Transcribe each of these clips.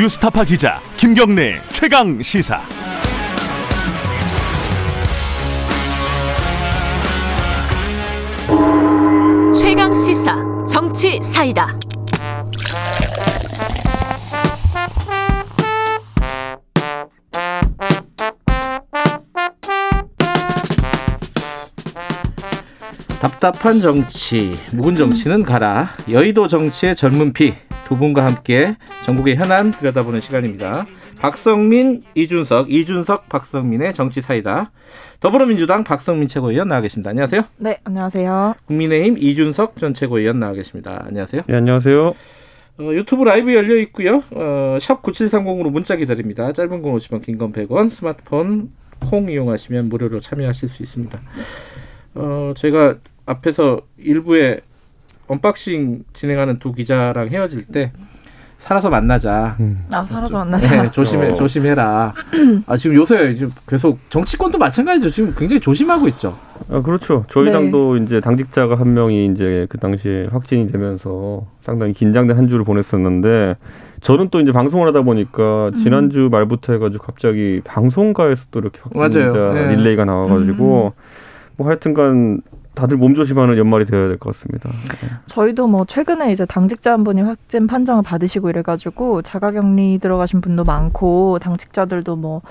뉴스타파 기자 김경래 최강 시사. 최강 시사 정치 사이다. 답답한 정치, 묵은 정치는 가라. 여의도 정치의 젊은 피 두 분과 함께 전국의 현안 들여다보는 시간입니다. 박성민, 이준석, 이준석, 박성민의 정치 사이다. 더불어민주당 박성민 최고위원 나와 계십니다. 안녕하세요. 네, 안녕하세요. 국민의힘 이준석 전 최고위원 나와 계십니다. 안녕하세요. 네, 안녕하세요. 어, 유튜브 라이브 열려 있고요. 어, 샵 9730으로 문자 기다립니다. 짧은 건 50원, 긴 건 100원. 스마트폰 콩 이용하시면 무료로 참여하실 수 있습니다. 어, 제가 앞에서 일부에 언박싱 진행하는 두 기자랑 헤어질 때 살아서 만나자. 아, 살아서 만나자. 네, 조심해, 어. 조심해라. 아, 지금 요새 지금 계속 정치권도 마찬가지죠. 지금 굉장히 조심하고 있죠. 아, 그렇죠. 저희 네. 당도 이제 당직자가 한 명이 이제 그 당시에 확진이 되면서 상당히 긴장된 한 주를 보냈었는데 저는 또 이제 방송을 하다 보니까 지난주 말부터 해가지고 갑자기 방송가에서 또 이렇게 확진자. 네. 릴레이가 나와가지고 뭐 하여튼간 다들 몸 조심하는 연말이 되어야 될 것 같습니다. 저희도 뭐 최근에 이제 당직자 한 분이 확진 판정을 받으시고 이래가지고 자가격리 들어가신 분도 많고 당직자들도 뭐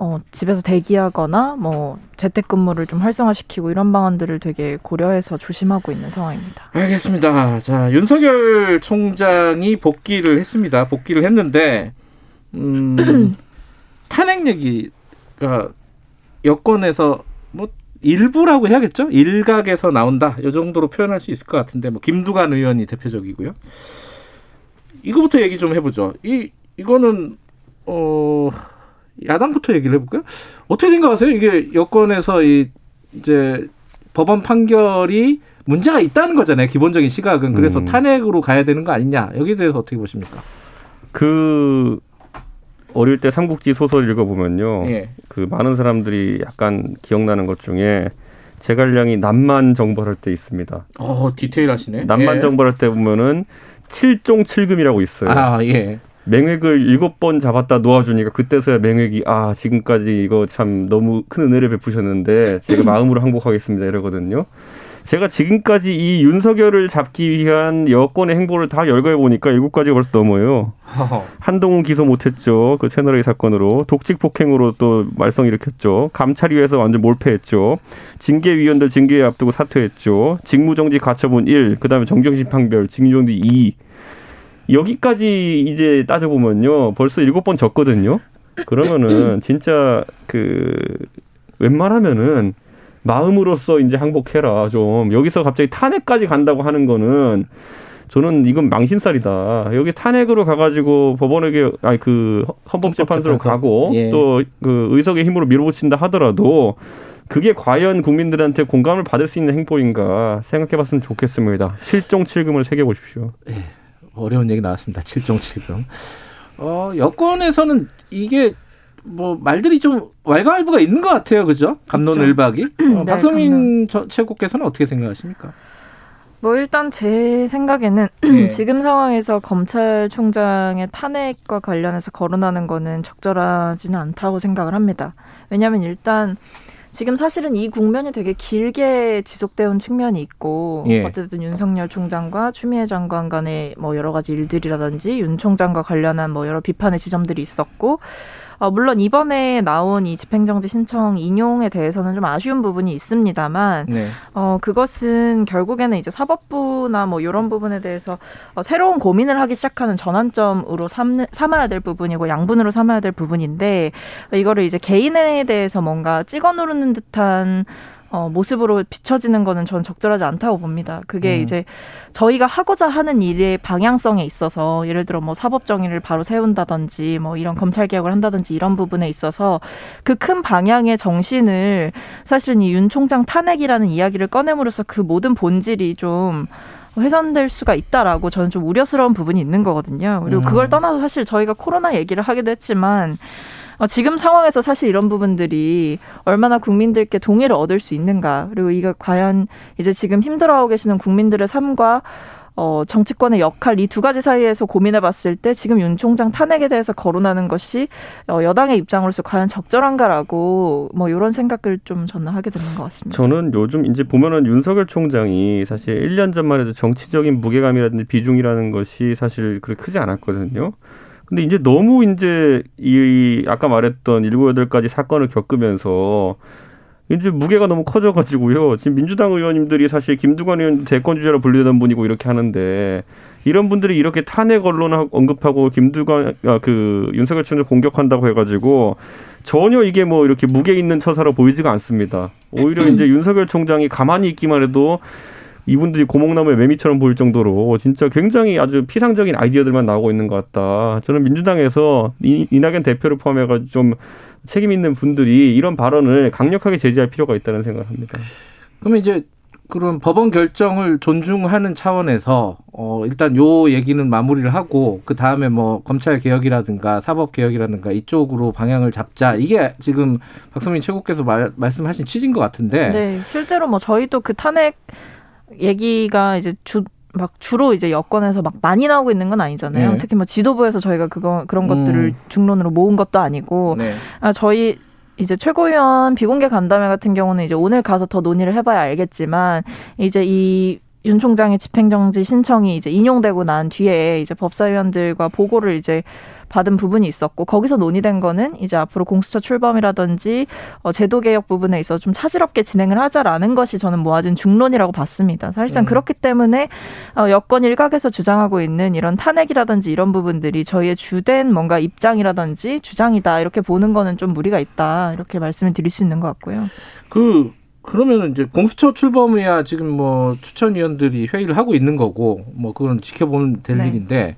어, 집에서 대기하거나 뭐 재택근무를 좀 활성화시키고 이런 방안들을 되게 고려해서 조심하고 있는 상황입니다. 알겠습니다. 자, 윤석열 총장이 복귀를 했습니다. 복귀를 했는데, 음, 탄핵 얘기가 여권에서 뭐 일부라고 해야겠죠? 일각에서 나온다. 이 정도로 표현할 수 있을 것 같은데, 뭐 김두관 의원이 대표적이고요. 이거부터 얘기 좀 해보죠. 이 이거는 어 야당부터 얘기를 해볼까요? 어떻게 생각하세요? 이게 여권에서 이 이제 법원 판결이 문제가 있다는 거잖아요. 기본적인 시각은 그래서 음. 탄핵으로 가야 되는 거 아니냐 여기에 대해서 어떻게 보십니까? 그 어릴 때 삼국지 소설 읽어보면요. 예. 그 많은 사람들이 약간 기억나는 것 중에 제갈량이 남만 정벌할 때 있습니다. 어 디테일하시네. 남만 예. 정벌할 때 보면은 칠종 칠금이라고 있어요. 아 예. 맹획을 일곱 번 잡았다 놓아주니까 그때서야 맹획이 아 지금까지 이거 참 너무 큰 은혜를 베푸셨는데 제가 마음으로 항복하겠습니다 이러거든요. 제가 지금까지 이 윤석열을 잡기 위한 여권의 행보를 다 열거해 보니까 일곱 가지가 벌써 넘어요. 한동훈 기소 못했죠. 그 채널A 사건으로 독직 폭행으로 또 말썽 일으켰죠. 감찰위에서 완전 몰패했죠. 징계위원들 징계에 앞두고 사퇴했죠. 직무정지 가처분 1, 그다음에 정경심판별 징계정지 2. 여기까지 이제 따져보면요. 벌써 일곱 번 졌거든요. 그러면은 진짜 그 웬만하면은 마음으로써 이제 항복해라 좀 여기서 갑자기 탄핵까지 간다고 하는 거는 저는 이건 망신살이다. 여기 탄핵으로 가가지고 법원에게 아니 그 헌법재판소로 헌법재판소. 가고 예. 또그 의석의 힘으로 밀어붙인다 하더라도 그게 과연 국민들한테 공감을 받을 수 있는 행보인가 생각해봤으면 좋겠습니다. 실종 칠금을 새겨 보십시오. 어려운 얘기 나왔습니다. 7종 7금. 어, 여권에서는 이게 뭐 말들이 좀 왈가왈부가 있는 것 같아요. 그죠? 감론을박이. 어, 네, 박성민 저- 최고께서는 어떻게 생각하십니까? 뭐 일단 제 생각에는 예. 지금 상황에서 검찰총장의 탄핵과 관련해서 거론하는 거는 적절하지는 않다고 생각을 합니다. 왜냐하면 일단 지금 사실은 이 국면이 되게 길게 지속되어 온 측면이 있고 예. 어쨌든 윤석열 총장과 추미애 장관 간의 뭐 여러 가지 일들이라든지 윤 총장과 관련한 뭐 여러 비판의 지점들이 있었고 어, 물론 이번에 나온 이 집행정지 신청 인용에 대해서는 좀 아쉬운 부분이 있습니다만 네. 어, 그것은 결국에는 이제 사법부나 뭐 이런 부분에 대해서 어, 새로운 고민을 하기 시작하는 전환점으로 삼, 삼아야 될 부분이고 양분으로 삼아야 될 부분인데 이거를 이제 개인에 대해서 뭔가 찍어 누르는 듯한 어, 모습으로 비춰지는 거는 전 적절하지 않다고 봅니다. 그게 음. 이제 저희가 하고자 하는 일의 방향성에 있어서 예를 들어 뭐 사법 정의를 바로 세운다든지 뭐 이런 검찰 개혁을 한다든지 이런 부분에 있어서 그 큰 방향의 정신을 사실은 이 윤 총장 탄핵이라는 이야기를 꺼냄으로써 그 모든 본질이 좀 훼손될 수가 있다라고 저는 좀 우려스러운 부분이 있는 거거든요. 그리고 음. 그걸 떠나서 사실 저희가 코로나 얘기를 하기도 했지만 어, 지금 상황에서 사실 이런 부분들이 얼마나 국민들께 동의를 얻을 수 있는가 그리고 이거 과연 이제 지금 힘들어하고 계시는 국민들의 삶과 어, 정치권의 역할 이 두 가지 사이에서 고민해 봤을 때 지금 윤 총장 탄핵에 대해서 거론하는 것이 어, 여당의 입장으로서 과연 적절한가라고 뭐 이런 생각을 좀 저는 하게 되는 것 같습니다. 저는 요즘 이제 보면은 윤석열 총장이 사실 1년 전만 해도 정치적인 무게감이라든지 비중이라는 것이 사실 그렇게 크지 않았거든요. 근데 이제 너무 이제 이 아까 말했던 일곱 여덟 가지 사건을 겪으면서 이제 무게가 너무 커져가지고요. 지금 민주당 의원님들이 사실 김두관 의원 대권 주자로 분류되던 분이고 이렇게 하는데 이런 분들이 이렇게 탄핵 언론 언급하고 김두관 아, 그 윤석열 총장 공격한다고 해가지고 전혀 이게 뭐 이렇게 무게 있는 처사로 보이지가 않습니다. 오히려 이제 윤석열 총장이 가만히 있기만 해도 이분들이 고목나무의 매미처럼 보일 정도로 진짜 굉장히 아주 피상적인 아이디어들만 나오고 있는 것 같다. 저는 민주당에서 이, 이낙연 대표를 포함해가지고 좀 책임 있는 분들이 이런 발언을 강력하게 제지할 필요가 있다는 생각을 합니다. 그러면 이제 그런 법원 결정을 존중하는 차원에서 어 일단 요 얘기는 마무리를 하고 그 다음에 뭐 검찰 개혁이라든가 사법 개혁이라든가 이쪽으로 방향을 잡자 이게 지금 박성민 최고께서 말, 말씀하신 취지인 것 같은데. 네, 실제로 뭐 저희도 그 탄핵 얘기가 이제 주 막 주로 이제 여권에서 막 많이 나오고 있는 건 아니잖아요. 네. 특히 뭐 지도부에서 저희가 그거 그런 것들을 음. 중론으로 모은 것도 아니고 네. 아, 저희 이제 최고위원 비공개 간담회 같은 경우는 이제 오늘 가서 더 논의를 해봐야 알겠지만 이제 이윤 총장의 집행정지 신청이 이제 인용되고 난 뒤에 이제 법사위원들과 보고를 이제 받은 부분이 있었고 거기서 논의된 거는 이제 앞으로 공수처 출범이라든지 어, 제도 개혁 부분에 있어 좀 차질없게 진행을 하자라는 것이 저는 모아진 중론이라고 봤습니다. 사실상 음. 그렇기 때문에 어, 여권 일각에서 주장하고 있는 이런 탄핵이라든지 이런 부분들이 저희의 주된 뭔가 입장이라든지 주장이다 이렇게 보는 거는 좀 무리가 있다 이렇게 말씀을 드릴 수 있는 것 같고요. 그 그러면 이제 공수처 출범이야 지금 뭐 추천위원들이 회의를 하고 있는 거고 뭐 그건 지켜보면 될 네. 일인데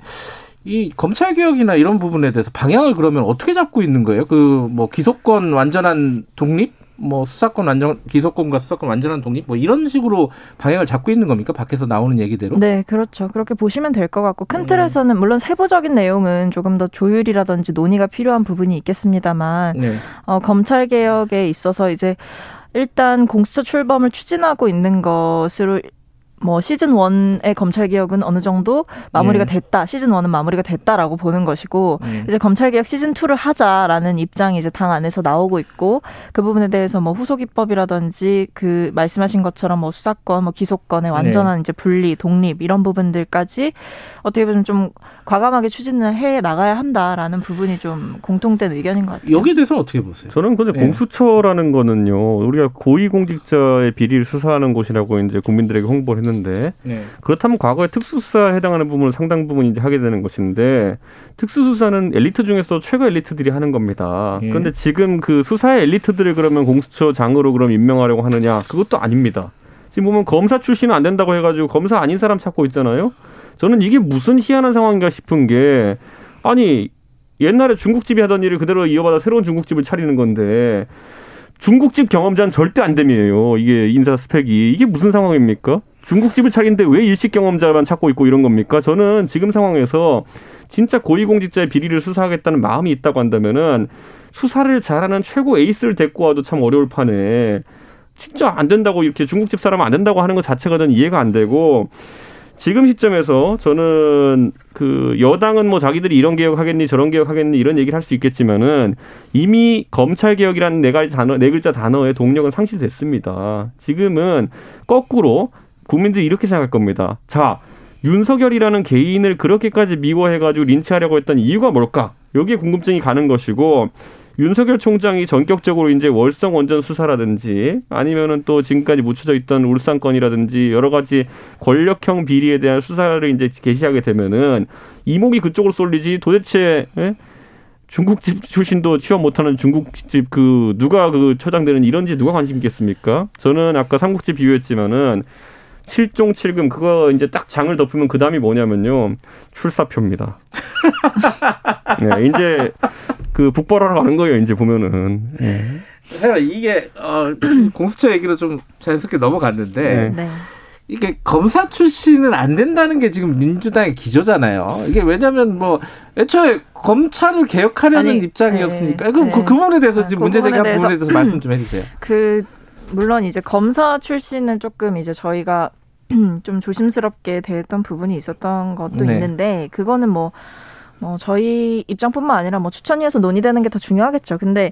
이 검찰 개혁이나 이런 부분에 대해서 방향을 그러면 어떻게 잡고 있는 거예요? 그 뭐 기소권 완전한 독립, 뭐 수사권 완전 기소권과 수사권 완전한 독립, 뭐 이런 식으로 방향을 잡고 있는 겁니까? 밖에서 나오는 얘기대로? 네, 그렇죠. 그렇게 보시면 될 것 같고 큰 틀에서는 물론 세부적인 내용은 조금 더 조율이라든지 논의가 필요한 부분이 있겠습니다만 네. 어, 검찰 개혁에 있어서 이제 일단 공수처 출범을 추진하고 있는 것으로 뭐 시즌 원의 검찰 개혁은 어느 정도 마무리가 네. 됐다. 시즌 원은 마무리가 됐다라고 보는 것이고 네. 이제 검찰 개혁 시즌 투를 하자라는 입장이 이제 당 안에서 나오고 있고 그 부분에 대해서 뭐 후속 입법이라든지 그 말씀하신 것처럼 뭐 수사권, 뭐 기소권의 완전한 네. 이제 분리, 독립 이런 부분들까지 어떻게 보면 좀 과감하게 추진을 해 나가야 한다라는 부분이 좀 공통된 의견인 것 같아요. 여기에 대해서 어떻게 보세요? 저는 근데 네. 공수처라는 거는요. 우리가 고위 공직자의 비리를 수사하는 곳이라고 이제 국민들에게 홍보를 했는데 네. 그렇다면 과거에 특수수사에 해당하는 부분을 상당 부분 이제 하게 되는 것인데 특수수사는 엘리트 중에서 최고 엘리트들이 하는 겁니다. 예. 그런데 지금 그 수사의 엘리트들을 그러면 공수처장으로 그럼 임명하려고 하느냐? 그것도 아닙니다. 지금 보면 검사 출신은 안 된다고 해가지고 검사 아닌 사람 찾고 있잖아요. 저는 이게 무슨 희한한 상황인가 싶은 게 아니 옛날에 중국집이 하던 일을 그대로 이어받아 새로운 중국집을 차리는 건데 중국집 경험자는 절대 안 됨이에요. 이게 인사 스펙이 이게 무슨 상황입니까? 중국집을 차리는데 왜 일식 경험자만 찾고 있고 이런 겁니까? 저는 지금 상황에서 진짜 고위공직자의 비리를 수사하겠다는 마음이 있다고 한다면은 수사를 잘하는 최고 에이스를 데리고 와도 참 어려울 판에 진짜 안 된다고 이렇게 중국집 사람 안 된다고 하는 것 자체가 는 이해가 안 되고 지금 시점에서 저는 그 여당은 뭐 자기들이 이런 개혁 하겠니 저런 개혁 하겠니 이런 얘기를 할 수 있겠지만은 이미 검찰 개혁이라는 네 가지 단어 네 글자 단어의 동력은 상실됐습니다. 지금은 거꾸로 국민들이 이렇게 생각할 겁니다. 자, 윤석열이라는 개인을 그렇게까지 미워해가지고 린치하려고 했던 이유가 뭘까? 여기에 궁금증이 가는 것이고 윤석열 총장이 전격적으로 이제 월성 원전 수사라든지 아니면은 또 지금까지 묻혀져 있던 울산 건이라든지 여러 가지 권력형 비리에 대한 수사를 이제 개시하게 되면은 이목이 그쪽으로 쏠리지 도대체 예? 중국집 출신도 취업 못하는 중국집 그 누가 그 처장되는 이런지 누가 관심 있겠습니까? 저는 아까 삼국지 비유했지만은 칠종칠금 그거 이제 딱 장을 덮으면 그 다음이 뭐냐면요 출사표입니다. 네, 이제 그 북벌하러 가는 거예요. 이제 보면은. 네. 제가 이게 어, 공수처 얘기로 좀 자연스럽게 넘어갔는데 네. 네. 이게 검사 출신은 안 된다는 게 지금 민주당의 기조잖아요. 이게 왜냐하면 뭐 애초에 검찰을 개혁하려는 아니, 입장이었으니까 네, 그럼 그, 네. 그 부분에 대해서 지금 그 문제 제기한 부분에, 부분에 대해서 말씀 좀 해주세요. 그 물론 이제 검사 출신을 조금 이제 저희가 좀 조심스럽게 대했던 부분이 있었던 것도 네. 있는데 그거는 뭐. 뭐 저희 입장뿐만 아니라 뭐 추천위에서 논의되는 게 더 중요하겠죠. 근데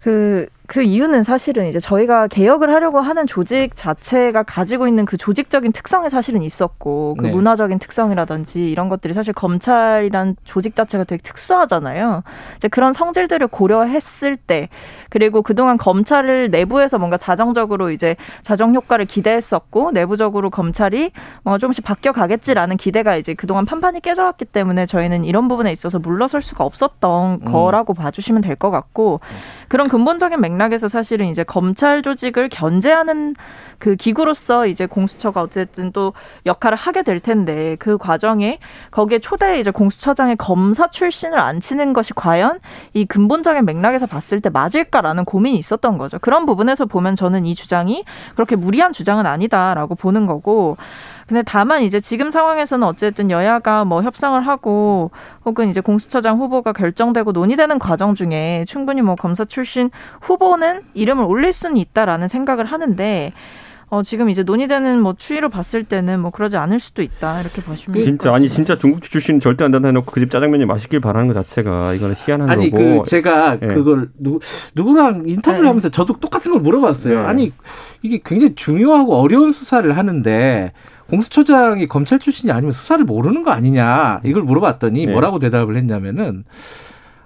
그, 그 이유는 사실은 이제 저희가 개혁을 하려고 하는 조직 자체가 가지고 있는 그 조직적인 특성이 사실은 있었고 그 네. 문화적인 특성이라든지 이런 것들이 사실 검찰이란 조직 자체가 되게 특수하잖아요. 이제 그런 성질들을 고려했을 때 그리고 그동안 검찰을 내부에서 뭔가 자정적으로 이제 자정 효과를 기대했었고 내부적으로 검찰이 뭔가 조금씩 바뀌어 가겠지라는 기대가 이제 그동안 판판이 깨져왔기 때문에 저희는 이런 부분에 있어서 물러설 수가 없었던 음. 거라고 봐주시면 될 것 같고 그런 근본적인 맥락 에서 사실은 이제 검찰 조직을 견제하는 그 기구로서 이제 공수처가 어쨌든 또 역할을 하게 될 텐데 그 과정에 거기에 초대 이제 공수처장의 검사 출신을 앉히는 것이 과연 이 근본적인 맥락에서 봤을 때 맞을까라는 고민이 있었던 거죠. 그런 부분에서 보면 저는 이 주장이 그렇게 무리한 주장은 아니다라고 보는 거고 근데 다만 이제 지금 상황에서는 어쨌든 여야가 뭐 협상을 하고 혹은 이제 공수처장 후보가 결정되고 논의되는 과정 중에 충분히 뭐 검사 출신 후보는 이름을 올릴 수는 있다라는 생각을 하는데 어 지금 이제 논의되는 뭐 추이로 봤을 때는 뭐 그러지 않을 수도 있다 이렇게 보시면 진짜 아니 같습니다. 진짜 중국 출신 절대 안 된다 해놓고 그 집 짜장면이 맛있길 바라는 것 자체가 이거는 희한한 아니 거고. 그 제가 예. 그걸 누구 누구랑 인터뷰를 네. 하면서 저도 똑같은 걸 물어봤어요. 네. 아니 이게 굉장히 중요하고 어려운 수사를 하는데 공수처장이 검찰 출신이 아니면 수사를 모르는 거 아니냐 이걸 물어봤더니 네. 뭐라고 대답을 했냐면은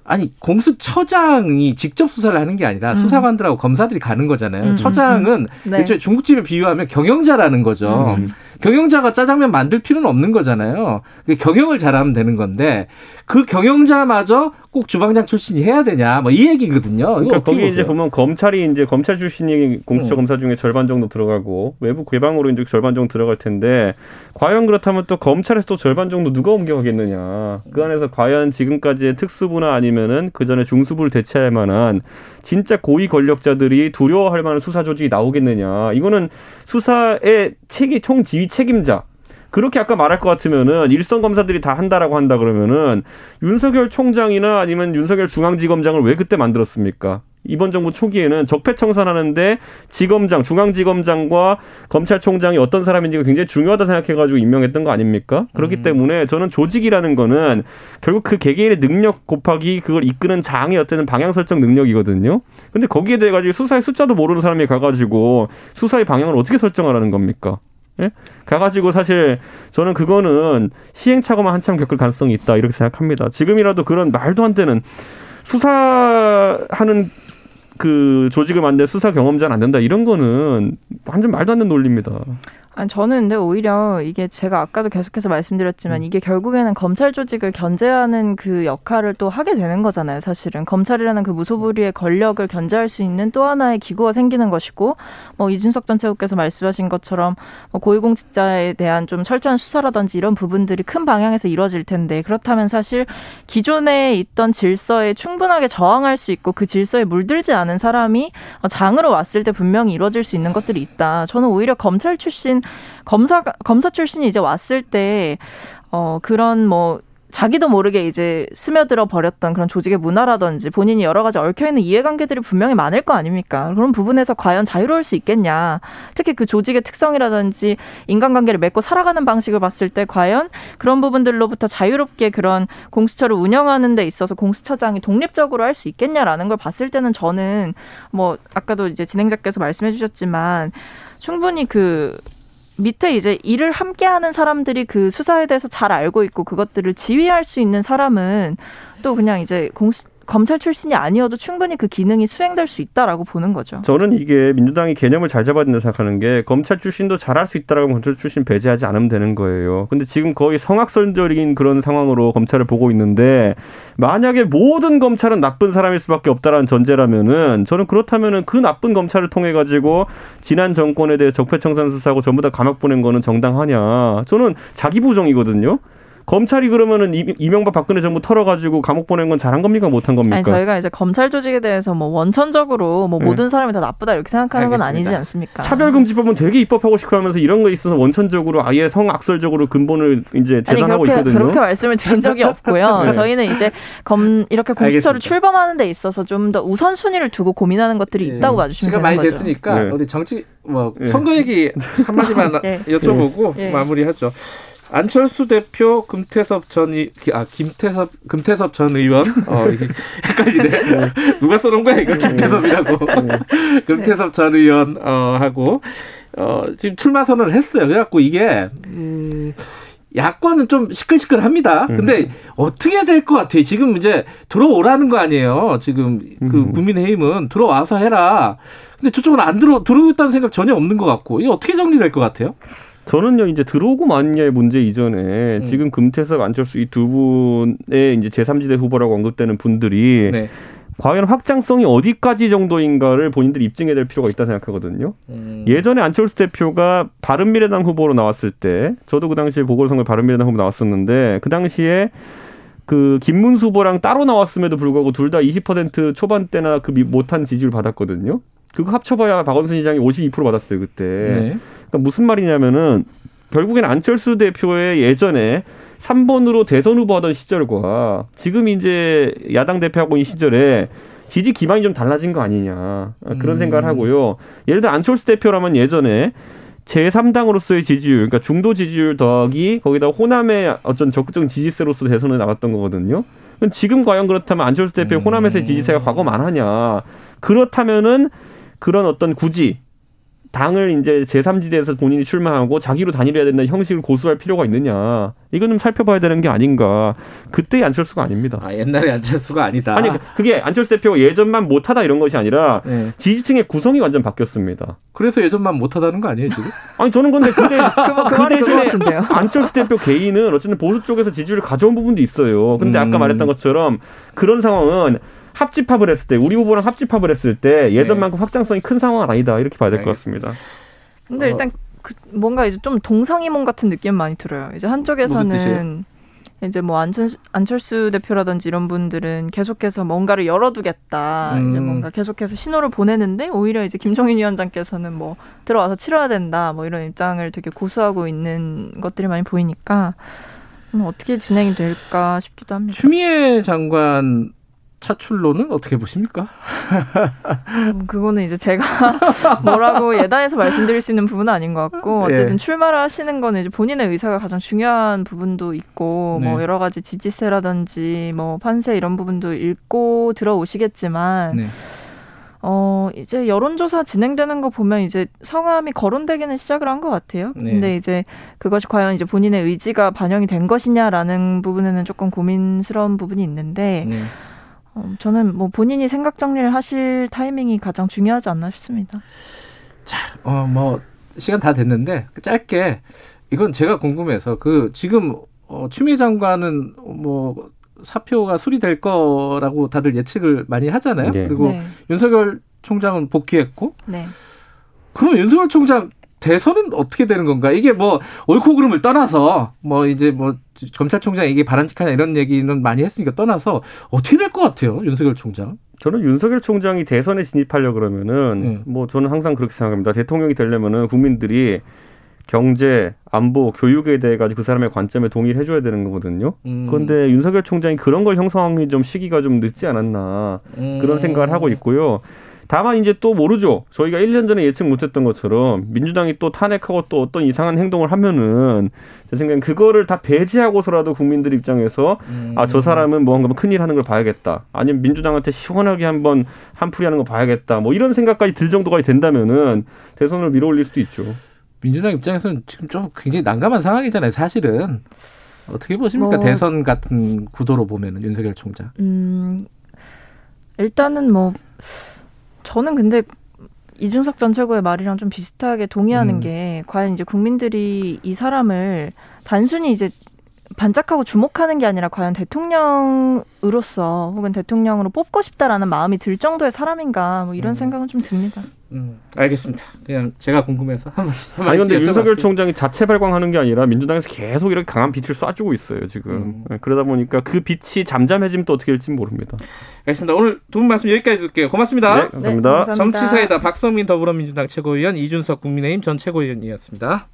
아니 공수처장이 직접 수사를 하는 게 아니라 음. 수사관들하고 검사들이 가는 거잖아요. 음, 처장은 네. 애초에 중국집에 비유하면 경영자라는 거죠. 음. 경영자가 짜장면 만들 필요는 없는 거잖아요. 그 경영을 잘하면 되는 건데 그 경영자마저 꼭 주방장 출신이 해야 되냐 뭐 이 얘기거든요. 그러니까 거기 이제 보세요? 보면 검찰이 이제 검찰 출신이 공수처 음. 검사 중에 절반 정도 들어가고 외부 개방으로 이제 절반 정도 들어갈 텐데 과연 그렇다면 또 검찰에서 또 절반 정도 누가 옮겨가겠느냐 그 안에서 과연 지금까지의 특수부나 아니면 은 그 전에 중수부를 대체할 만한 진짜 고위 권력자들이 두려워할 만한 수사 조직이 나오겠느냐 이거는 수사의 책임 총 지휘 책임자 그렇게 아까 말할 것 같으면은 일선 검사들이 다 한다라고 한다 그러면은 윤석열 총장이나 아니면 윤석열 중앙지검장을 왜 그때 만들었습니까? 이번 정부 초기에는 적폐청산하는데 지검장, 중앙지검장과 검찰총장이 어떤 사람인지가 굉장히 중요하다 생각해가지고 임명했던 거 아닙니까? 그렇기 음. 때문에 저는 조직이라는 거는 결국 그 개개인의 능력 곱하기 그걸 이끄는 장의 어떤 방향 설정 능력이거든요. 근데 거기에 대해 가지고 수사의 숫자도 모르는 사람이 가가지고 수사의 방향을 어떻게 설정하라는 겁니까? 예? 가가지고 사실 저는 그거는 시행착오만 한참 겪을 가능성이 있다 이렇게 생각합니다. 지금이라도 그런 말도 안 되는 수사하는 그 조직을 만든 수사 경험자는 안 된다 이런 거는 완전 말도 안 되는 논리입니다. 아니 저는 근데 오히려 이게 제가 아까도 계속해서 말씀드렸지만 음. 이게 결국에는 검찰 조직을 견제하는 그 역할을 또 하게 되는 거잖아요. 사실은 검찰이라는 그 무소불위의 권력을 견제할 수 있는 또 하나의 기구가 생기는 것이고 뭐 이준석 전 최고께서 말씀하신 것처럼 뭐 고위공직자에 대한 좀 철저한 수사라든지 이런 부분들이 큰 방향에서 이루어질 텐데 그렇다면 사실 기존에 있던 질서에 충분하게 저항할 수 있고 그 질서에 물들지 않은 사람이 장으로 왔을 때 분명히 이루어질 수 있는 것들이 있다. 저는 오히려 검찰 출신 검사 검사 출신이 이제 왔을 때 어 그런 뭐 자기도 모르게 이제 스며들어 버렸던 그런 조직의 문화라든지 본인이 여러 가지 얽혀 있는 이해관계들이 분명히 많을 거 아닙니까? 그런 부분에서 과연 자유로울 수 있겠냐? 특히 그 조직의 특성이라든지 인간관계를 맺고 살아가는 방식을 봤을 때 과연 그런 부분들로부터 자유롭게 그런 공수처를 운영하는 데 있어서 공수처장이 독립적으로 할 수 있겠냐라는 걸 봤을 때는 저는 뭐 아까도 이제 진행자께서 말씀해 주셨지만 충분히 그 밑에 이제 일을 함께 하는 사람들이 그 수사에 대해서 잘 알고 있고 그것들을 지휘할 수 있는 사람은 또 그냥 이제 공수, 검찰 출신이 아니어도 충분히 그 기능이 수행될 수 있다라고 보는 거죠. 저는 이게 민주당이 개념을 잘 잡아야 된다 생각하는 게 검찰 출신도 잘할 수 있다라고 검찰 출신 배제하지 않으면 되는 거예요. 근데 지금 거의 성악설적인 그런 상황으로 검찰을 보고 있는데 만약에 모든 검찰은 나쁜 사람일 수밖에 없다라는 전제라면은 저는 그렇다면은 그 나쁜 검찰을 통해 가지고 지난 정권에 대해 적폐청산 수사하고 전부 다 감옥 보낸 거는 정당하냐? 저는 자기 부정이거든요. 검찰이 그러면은 이- 이명박 박근혜 정부 털어가지고 감옥 보낸 건 잘한 겁니까 못한 겁니까? 아니 저희가 이제 검찰 조직에 대해서 뭐 원천적으로 뭐 네. 모든 사람이 다 나쁘다 이렇게 생각하는 건 알겠습니다. 아니지 않습니까? 차별금지법은 되게 입법하고 싶어 하면서 이런 거에 있어서 원천적으로 아예 성악설적으로 근본을 이제 재단하고 그렇게 있거든요. 그렇게 말씀을 드린 적이 없고요. 네. 저희는 이제 검 이렇게 공수처를 알겠습니다. 출범하는 데 있어서 좀 더 우선 순위를 두고 고민하는 것들이 예. 있다고 봐주시면 시간 되는 많이 거죠. 됐으니까 네. 우리 정치 뭐 예. 선거 얘기 한 마디만 예. 여쭤보고 예. 마무리하죠. 안철수 대표, 금태섭 전 의, 아 김태섭 금태섭 전 의원 어 헷갈리네. 누가 써놓은 거야 이거 김태섭이라고. 금태섭 전 의원 어 하고 어 지금 출마 선언을 했어요. 그래갖고 이게 음. 야권은 좀 시끌시끌합니다. 근데 어떻게 될것 같아요? 지금 이제 들어오라는 거 아니에요? 지금 그 음. 국민의힘은 들어와서 해라. 근데 저쪽은 안 들어 들어오겠다는 생각 전혀 없는 것 같고 이게 어떻게 정리될 것 같아요? 저는요 이제 들어오고 마느냐의 문제 이전에 음. 지금 금태섭 안철수 이 두 분의 이제 제3지대 후보라고 언급되는 분들이 네. 과연 확장성이 어디까지 정도인가를 본인들이 입증해야 될 필요가 있다 생각하거든요. 음. 예전에 안철수 대표가 바른미래당 후보로 나왔을 때 저도 그 당시에 보궐선거 바른미래당 후보 나왔었는데 그 당시에 그 김문수 후보랑 따로 나왔음에도 불구하고 둘 다 20% 초반대나 그 미- 못한 지지를 받았거든요. 그거 합쳐봐야 박원순 시장이 52% 받았어요 그때. 네. 그러니까 무슨 말이냐면은 결국에는 안철수 대표의 예전에 3번으로 대선 후보 하던 시절과 지금 이제 야당 대표하고 있는 시절에 지지 기반이 좀 달라진 거 아니냐 그런 음. 생각을 하고요. 예를 들어 안철수 대표라면 예전에 제3당으로서의 지지율, 그러니까 중도 지지율 더하기 거기다 호남의 어떤 적극적인 지지세로서 대선에 나갔던 거거든요. 지금 과연 그렇다면 안철수 대표의 음. 호남에서의 지지세가 과거 많으냐? 그렇다면은 그런 어떤 굳이 당을 이제 제3지대에서 본인이 출마하고 자기로 단일해야 된다는 형식을 고수할 필요가 있느냐. 이건 좀 살펴봐야 되는 게 아닌가. 그때의 안철수가 아닙니다. 아 옛날에 안철수가 아니다. 아니, 그게 안철수 대표가 예전만 못하다 이런 것이 아니라 네. 지지층의 구성이 완전 바뀌었습니다. 그래서 예전만 못하다는 거 아니에요 지금? 아니, 저는 근데 근데 그, 그 그거 같은데요. 안철수 대표 개인은 어쨌든 보수 쪽에서 지지율을 가져온 부분도 있어요. 근데 아까 음. 말했던 것처럼 그런 상황은 합집합을 했을 때 우리 후보랑 합집합을 했을 때 예전만큼 확장성이 큰 상황은 아니다 이렇게 봐야 될 것 같습니다. 근데 어. 일단 그 뭔가 이제 좀 동상이몽 같은 느낌 많이 들어요. 이제 한쪽에서는? 이제 뭐 안철수, 안철수 대표라든지 이런 분들은 계속해서 뭔가를 열어두겠다. 음. 이제 뭔가 계속해서 신호를 보내는데 오히려 이제 김종인 위원장께서는 뭐 들어와서 치러야 된다. 뭐 이런 입장을 되게 고수하고 있는 것들이 많이 보이니까 음, 어떻게 진행이 될까 싶기도 합니다. 추미애 장관 차출로는 어떻게 보십니까? 음, 그거는 이제 제가 뭐라고 예단해서 말씀드릴 수 있는 부분은 아닌 것 같고 예. 어쨌든 출마를 하시는 거는 이제 본인의 의사가 가장 중요한 부분도 있고 네. 뭐 여러 가지 지지세라든지 뭐 판세 이런 부분도 읽고 들어오시겠지만 네. 어 이제 여론조사 진행되는 거 보면 이제 성함이 거론되기는 시작을 한 것 같아요. 네. 근데 이제 그것이 과연 이제 본인의 의지가 반영이 된 것이냐라는 부분에는 조금 고민스러운 부분이 있는데 네. 어, 저는 뭐 본인이 생각 정리를 하실 타이밍이 가장 중요하지 않나 싶습니다. 어, 뭐, 시간 다 됐는데, 짧게, 이건 제가 궁금해서, 그, 지금, 어, 추미애 장관은, 뭐, 사표가 수리될 거라고 다들 예측을 많이 하잖아요. 네. 그리고 네. 윤석열 총장은 복귀했고, 네. 그럼 윤석열 총장 대선은 어떻게 되는 건가? 이게 뭐, 옳고 그름을 떠나서, 뭐, 이제 뭐, 검찰총장 이게 바람직하냐 이런 얘기는 많이 했으니까 떠나서, 어떻게 될 것 같아요, 윤석열 총장? 저는 윤석열 총장이 대선에 진입하려 그러면은 네. 뭐 저는 항상 그렇게 생각합니다. 대통령이 되려면은 국민들이 경제, 안보, 교육에 대해 가지고 그 사람의 관점에 동의를 해줘야 되는 거거든요. 음. 그런데 윤석열 총장이 그런 걸 형성하기 좀 시기가 좀 늦지 않았나 음. 그런 생각을 하고 있고요. 다만 이제 또 모르죠. 저희가 1년 전에 예측 못했던 것처럼 민주당이 또 탄핵하고 또 어떤 이상한 행동을 하면은 제 생각엔 그거를 다 배제하고서라도 국민들 입장에서 음. 아저 사람은 뭔가 큰일 하는 걸 봐야겠다. 아니면 민주당한테 시원하게 한번 한풀이 하는 거 봐야겠다. 뭐 이런 생각까지 들 정도가 된다면은 대선을 밀어올릴 수도 있죠. 민주당 입장에서는 지금 좀 굉장히 난감한 상황이잖아요, 사실은. 어떻게 보십니까? 뭐- 대선 같은 구도로 보면은 윤석열 총장. 음, 일단은 뭐 저는 근데 이준석 전 최고의 말이랑 좀 비슷하게 동의하는 음. 게 과연 이제 국민들이 이 사람을 단순히 이제 반짝하고 주목하는 게 아니라 과연 대통령으로서 혹은 대통령으로 뽑고 싶다라는 마음이 들 정도의 사람인가 뭐 이런 음. 생각은 좀 듭니다. 음, 알겠습니다. 그냥 제가 궁금해서 한 말씀. 아니 근데. 윤석열 총장이 자체 발광하는 게 아니라 민주당에서 계속 이렇게 강한 빛을 쏴주고 있어요 지금. 음. 네, 그러다 보니까 그 빛이 잠잠해지면 또 어떻게 될지 모릅니다. 알겠습니다. 오늘 두 분 말씀 여기까지 듣게요. 고맙습니다. 네, 감사합니다. 감사합니다. 정치사이다 박성민 더불어민주당 최고위원 이준석 국민의힘 전 최고위원이었습니다.